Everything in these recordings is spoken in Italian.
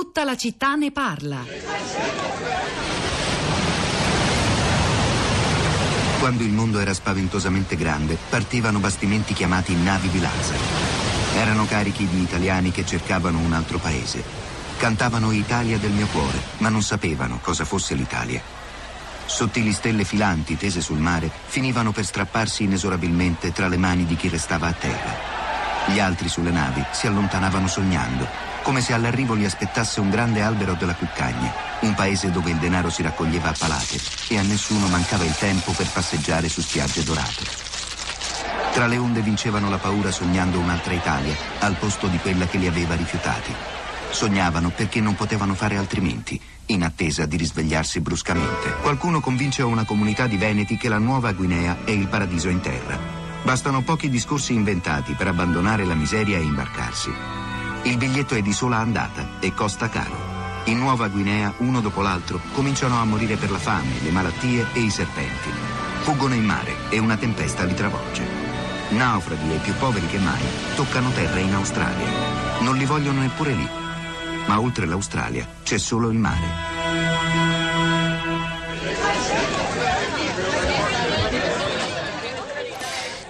Tutta la città ne parla. Quando il mondo era spaventosamente grande, partivano bastimenti chiamati navi di Lazzaro. Erano carichi di italiani che cercavano un altro paese. Cantavano Italia del mio cuore, ma non sapevano cosa fosse l'Italia. Sottili stelle filanti tese sul mare finivano per strapparsi inesorabilmente tra le mani di chi restava a terra. Gli altri sulle navi si allontanavano sognando, come se all'arrivo li aspettasse un grande albero della cuccagna, un paese dove il denaro si raccoglieva a palate e a nessuno mancava il tempo per passeggiare su spiagge dorate. Tra le onde vincevano la paura sognando un'altra Italia al posto di quella che li aveva rifiutati. Sognavano perché non potevano fare altrimenti, in attesa di risvegliarsi bruscamente. Qualcuno convince una comunità di Veneti che la Nuova Guinea è il paradiso in terra. Bastano pochi discorsi inventati per abbandonare la miseria e imbarcarsi. Il biglietto è di sola andata e costa caro. In Nuova Guinea, uno dopo l'altro, cominciano a morire per la fame, le malattie e i serpenti. Fuggono in mare e una tempesta li travolge. Naufraghi e più poveri che mai toccano terra in Australia. Non li vogliono neppure lì. Ma oltre l'Australia c'è solo il mare.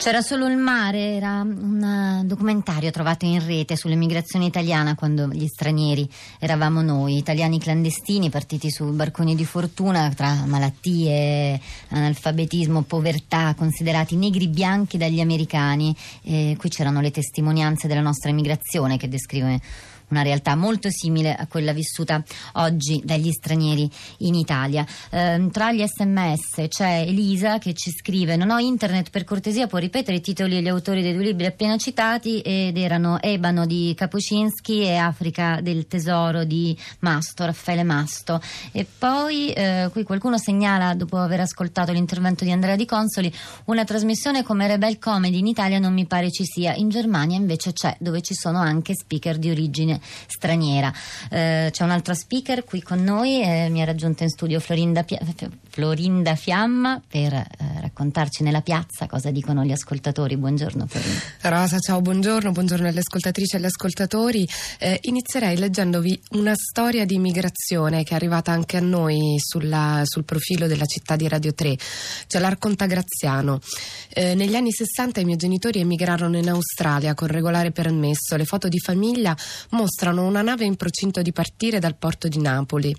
C'era solo il mare, era un eh, documentario trovato in rete sull'emigrazione italiana quando gli stranieri eravamo noi, italiani clandestini partiti su barconi di fortuna tra malattie, analfabetismo, povertà, considerati negri bianchi dagli americani. E qui c'erano le testimonianze della nostra emigrazione che descrive una realtà molto simile a quella vissuta oggi dagli stranieri in Italia. Eh, tra gli sms c'è Elisa che ci scrive: Non ho internet, per cortesia può ripetere i titoli e gli autori dei due libri appena citati ed erano Ebano di Kapuscinski e Africa del tesoro di Masto, Raffaele Masto. E poi eh, qui qualcuno segnala, dopo aver ascoltato l'intervento di Andrea Di Consoli, una trasmissione come Rebel Comedy in Italia non mi pare ci sia, in Germania invece c'è, dove ci sono anche speaker di origine straniera. Eh, c'è un'altra speaker qui con noi, eh, mi ha raggiunto in studio Florinda, Pia- Florinda Fiamma per eh, raccontarci nella piazza cosa dicono gli ascoltatori. Buongiorno Florinda. Rosa, ciao, buongiorno, buongiorno alle ascoltatrici e agli ascoltatori. Eh, inizierei leggendovi una storia di immigrazione che è arrivata anche a noi sulla, sul profilo della città di Radio 3. C'è l'Arconta Graziano. Eh, negli anni 60 i miei genitori emigrarono in Australia con regolare permesso. Le foto di famiglia mostrano una nave in procinto di partire dal porto di Napoli.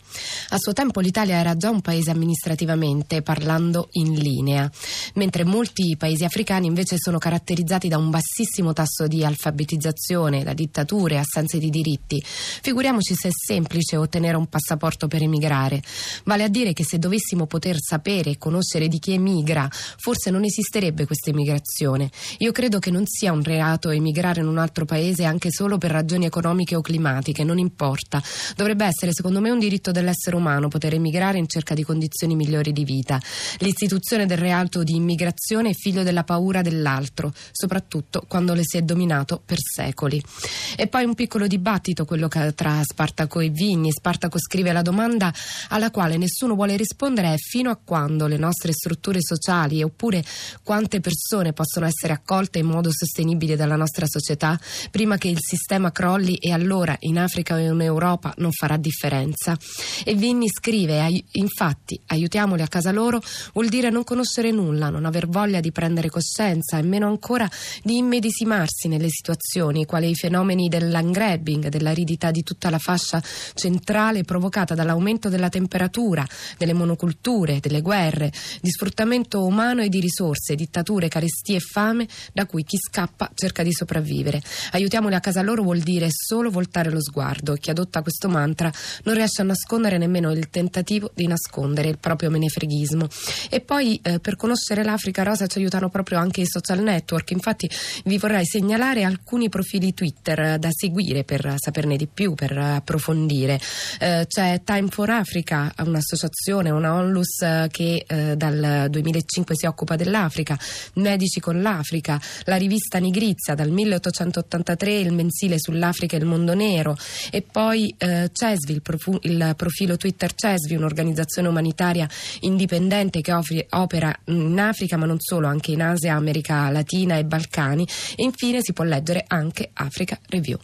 A suo tempo l'Italia era già un paese amministrativamente, parlando in linea, mentre molti paesi africani invece sono caratterizzati da un bassissimo tasso di alfabetizzazione, da dittature, assenze di diritti. Figuriamoci se è semplice ottenere un passaporto per emigrare. Vale a dire che se dovessimo poter sapere e conoscere di chi emigra, forse non esisterebbe questa emigrazione. Io credo che non sia un reato emigrare in un altro paese anche solo per ragioni economiche o climatiche, non importa. Dovrebbe essere, secondo me, un diritto dell'essere umano poter emigrare in cerca di condizioni migliori di vita. L'istituzione del reato di immigrazione è figlio della paura dell'altro, soprattutto quando le si è dominato per secoli. E poi un piccolo dibattito, quello tra Spartaco e Vigni. Spartaco scrive la domanda alla quale nessuno vuole rispondere è fino a quando le nostre strutture sociali oppure quante persone possono essere accolte in modo sostenibile dalla nostra società prima che il sistema crolli e allora in Africa o in Europa non farà differenza. E Vinni scrive, infatti, aiutiamoli a casa loro vuol dire non conoscere nulla, non aver voglia di prendere coscienza e meno ancora di immedesimarsi nelle situazioni, quali i fenomeni del land grabbing, dell'aridità di tutta la fascia centrale provocata dall'aumento della temperatura, delle monoculture, delle guerre, di sfruttamento umano e di risorse, dittature, carestie e fame da cui chi scappa cerca di sopravvivere. Aiutiamoli a casa loro vuol dire solo voltare lo sguardo. Chi adotta questo mantra non riesce a nascondere nemmeno il tentativo di nascondere il proprio menefreghismo. E poi eh, per conoscere l'Africa Rosa ci aiutano proprio anche i social network. Infatti vi vorrei segnalare alcuni profili Twitter da seguire per saperne di più, per approfondire. Eh, c'è Time for Africa, un'associazione, una onlus eh, che eh, dal 2005 si occupa dell'Africa, Medici con l'Africa, la rivista Nigrizia dal 1883, il mensile sull'Africa e il mondo nero e poi eh, CESVI, il, profu- il, profilo Twitter CESVI, un'organizzazione umanitaria indipendente che offri- opera in Africa ma non solo, anche in Asia, America Latina e Balcani e infine si può leggere anche Africa Review.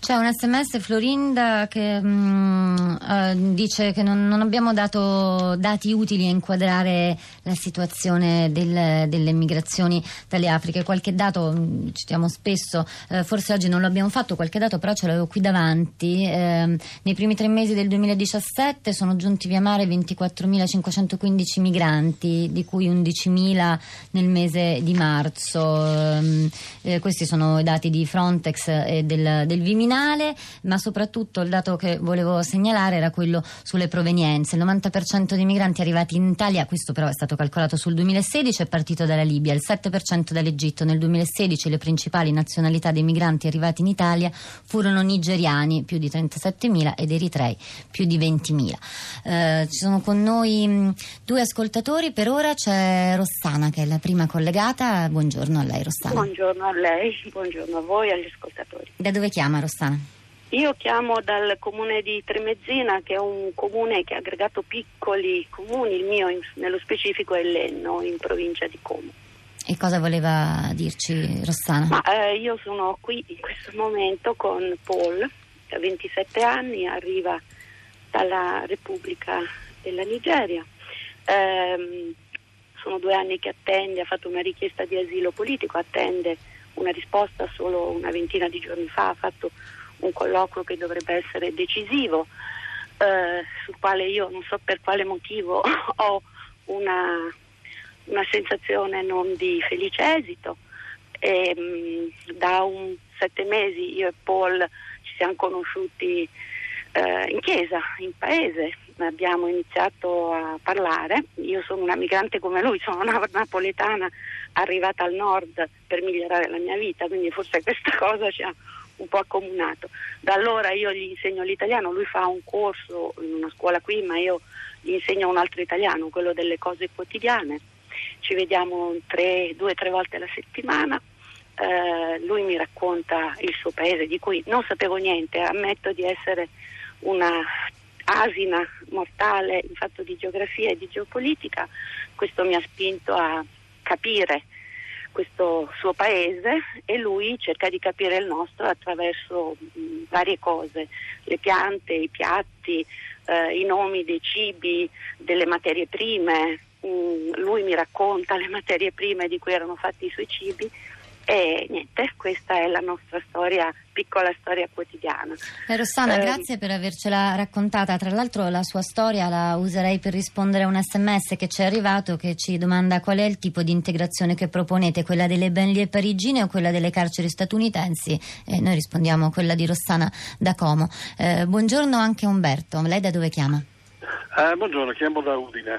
C'è un sms Florinda che mh, uh, dice che non, non, abbiamo dato dati utili a inquadrare la situazione del, delle migrazioni dalle Afriche. Qualche dato, mh, citiamo spesso, uh, forse oggi non l'abbiamo fatto, qualche dato però ce l'avevo qui davanti. Uh, nei primi tre mesi del 2017 sono giunti via mare 24.515 migranti, di cui 11.000 nel mese di marzo. Ehm, eh, questi sono i dati di Frontex e del, del Viminale criminale, ma soprattutto il dato che volevo segnalare era quello sulle provenienze. Il 90% dei migranti arrivati in Italia, questo però è stato calcolato sul 2016, è partito dalla Libia, il 7% dall'Egitto. Nel 2016 le principali nazionalità dei migranti arrivati in Italia furono nigeriani, più di 37.000, ed eritrei, più di 20.000. Eh, ci sono con noi mh, due ascoltatori, per ora c'è Rossana che è la prima collegata. Buongiorno a lei Rossana. Buongiorno a lei, buongiorno a voi e agli ascoltatori. Da dove chiama Rossana? Rossana? Io chiamo dal comune di Tremezzina, che è un comune che ha aggregato piccoli comuni, il mio nello specifico è Lenno, in provincia di Como. E cosa voleva dirci Rossana? Ma, eh, io sono qui in questo momento con Paul, che ha 27 anni, arriva dalla Repubblica della Nigeria. Eh, sono due anni che attende, ha fatto una richiesta di asilo politico, attende una risposta solo una ventina di giorni fa, ha fatto un colloquio che dovrebbe essere decisivo, eh, sul quale io non so per quale motivo ho una, una sensazione non di felice esito. E, mh, mm, da un sette mesi io e Paul ci siamo conosciuti eh, in chiesa, in paese, abbiamo iniziato a parlare. Io sono una migrante come lui, sono una napoletana arrivata al nord per migliorare la mia vita, quindi forse questa cosa ci ha un po' accomunato. Da allora io gli insegno l'italiano, lui fa un corso in una scuola qui, ma io gli insegno un altro italiano, quello delle cose quotidiane. Ci vediamo tre, due o tre volte alla settimana. Eh, lui mi racconta il suo paese di cui non sapevo niente, ammetto di essere una asina mortale in fatto di geografia e di geopolitica, questo mi ha spinto a capire questo suo paese e lui cerca di capire il nostro attraverso mh, varie cose, le piante, i piatti, eh, i nomi dei cibi, delle materie prime. Mh, lui mi racconta le materie prime di cui erano fatti i suoi cibi e niente, questa è la nostra storia, piccola storia quotidiana. Eh, Rossana, eh, grazie per avercela raccontata. Tra l'altro la sua storia la userei per rispondere a un sms che ci è arrivato che ci domanda qual è il tipo di integrazione che proponete, quella delle banlieue parigine o quella delle carceri statunitensi? E noi rispondiamo quella di Rossana da Como. Eh, buongiorno anche Umberto, lei da dove chiama? Eh, buongiorno, chiamo da Udine.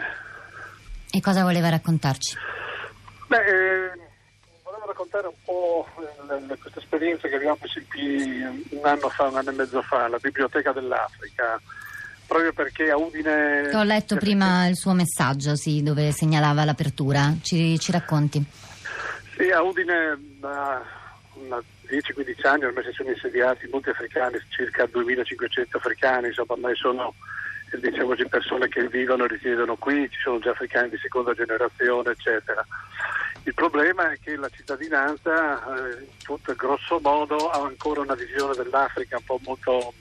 E cosa voleva raccontarci? Beh, eh, raccontare un po' questa esperienza che abbiamo sentito un anno fa, un anno e mezzo fa, alla Biblioteca dell'Africa, proprio perché a Udine... Ho letto prima il suo messaggio, sì, dove segnalava l'apertura, ci, ci racconti? Sì, a Udine da 10-15 anni ormai si sono insediati molti africani, circa 2500 africani, insomma ormai sono diciamo, persone che vivono e risiedono qui, ci sono già africani di seconda generazione, eccetera. Il problema è che la cittadinanza, eh, tutto, grosso modo, ha ancora una visione dell'Africa un po' molto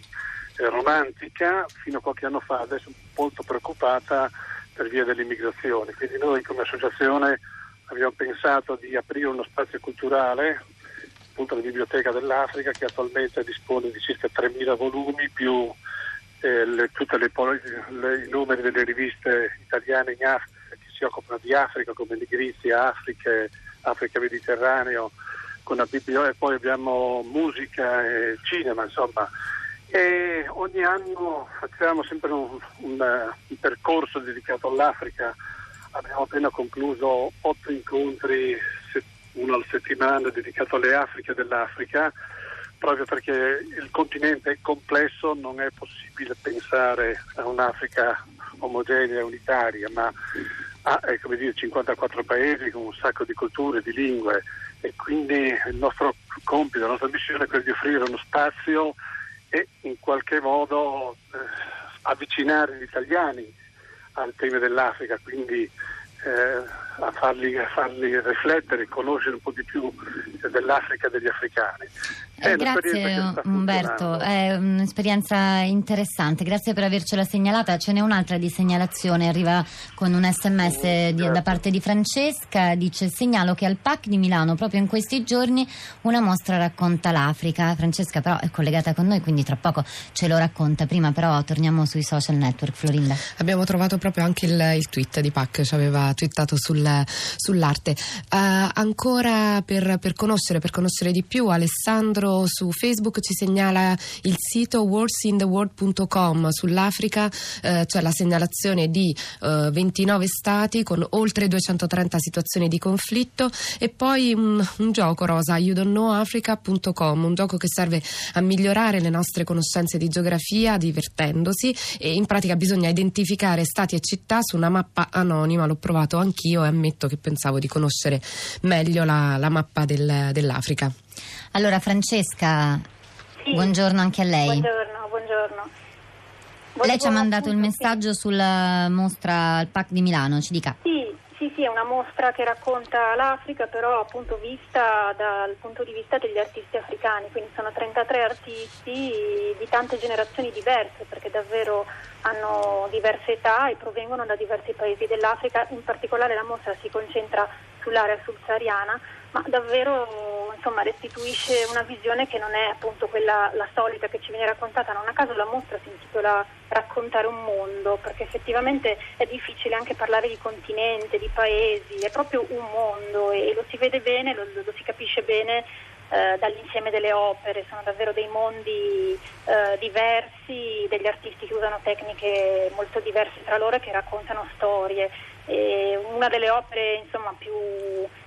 eh, romantica, fino a qualche anno fa, adesso molto preoccupata per via dell'immigrazione. Quindi noi come associazione abbiamo pensato di aprire uno spazio culturale, appunto la Biblioteca dell'Africa, che attualmente dispone di circa 3.000 volumi più eh, tutti i numeri delle riviste italiane in Africa si occupano di Africa come Nigrizia, Africa, Africa Mediterraneo, con la Bibbia e poi abbiamo musica e cinema, insomma. E ogni anno facciamo sempre un, un, un percorso dedicato all'Africa. Abbiamo appena concluso otto incontri, uno alla settimana dedicato alle Afriche dell'Africa, proprio perché il continente è complesso, non è possibile pensare a un'Africa omogenea, unitaria, ma ha eh, come dire, 54 paesi con un sacco di culture, di lingue e quindi il nostro compito, la nostra missione è quella di offrire uno spazio e in qualche modo eh, avvicinare gli italiani al tema dell'Africa, quindi eh, a farli, a farli riflettere, conoscere un po' di più dell'Africa e degli africani. Eh, grazie Umberto, è un'esperienza interessante, grazie per avercela segnalata. Ce n'è un'altra di segnalazione, arriva con un sms mm, di, da parte di Francesca, dice segnalo che al PAC di Milano proprio in questi giorni una mostra racconta l'Africa. Francesca però è collegata con noi, quindi tra poco ce lo racconta. Prima però torniamo sui social network, Florinda. Abbiamo trovato proprio anche il, il tweet di PAC, ci aveva twittato sul, sull'arte. Uh, ancora per, per conoscere, per conoscere di più, Alessandro su Facebook ci segnala il sito worsintheworld.com sull'Africa, eh, c'è la segnalazione di eh, 29 stati con oltre 230 situazioni di conflitto e poi un, un gioco rosa, youdon'tknowafrica.com, un gioco che serve a migliorare le nostre conoscenze di geografia divertendosi e in pratica bisogna identificare stati e città su una mappa anonima, l'ho provato anch'io e ammetto che pensavo di conoscere meglio la, la mappa del, dell'Africa. Allora Francesca, sì. buongiorno anche a lei. Buongiorno, buongiorno. lei ci ha mandato il messaggio sì. sulla mostra al PAC di Milano, ci dica. Sì, sì, sì, è una mostra che racconta l'Africa, però appunto vista dal punto di vista degli artisti africani, quindi sono 33 artisti di tante generazioni diverse, perché davvero hanno diverse età e provengono da diversi paesi dell'Africa, in particolare la mostra si concentra sull'area subsahariana, ma davvero insomma, restituisce una visione che non è appunto quella la solita che ci viene raccontata. Non a caso la mostra si intitola Raccontare un mondo, perché effettivamente è difficile anche parlare di continente, di paesi, è proprio un mondo e lo si vede bene, lo, lo si capisce bene eh, dall'insieme delle opere, sono davvero dei mondi eh, diversi, degli artisti che usano tecniche molto diverse tra loro e che raccontano storie. Una delle opere insomma, più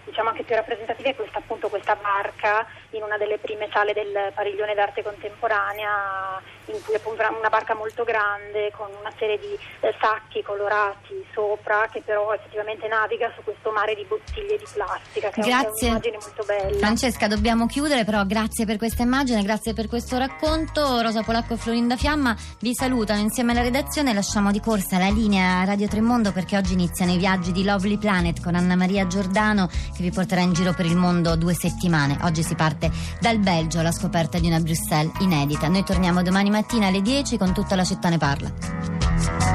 diciamo più rappresentativa è questa, appunto, questa barca in una delle prime sale del padiglione d'arte contemporanea in cui appunto una barca molto grande con una serie di eh, sacchi colorati sopra che però effettivamente naviga su questo mare di bottiglie di plastica che grazie. è un'immagine molto bella. Francesca dobbiamo chiudere però grazie per questa immagine, grazie per questo racconto. Rosa Polacco e Florinda Fiamma vi salutano insieme alla redazione lasciamo di corsa la linea Radio Tremondo perché oggi iniziano i viaggi di Lovely Planet con Anna Maria Giordano che vi porterà in giro per il mondo due settimane. Oggi si parte 2007 dal Belgio la scoperta di una Bruxelles inedita. Noi torniamo domani mattina alle 10 con tutta la città ne parla.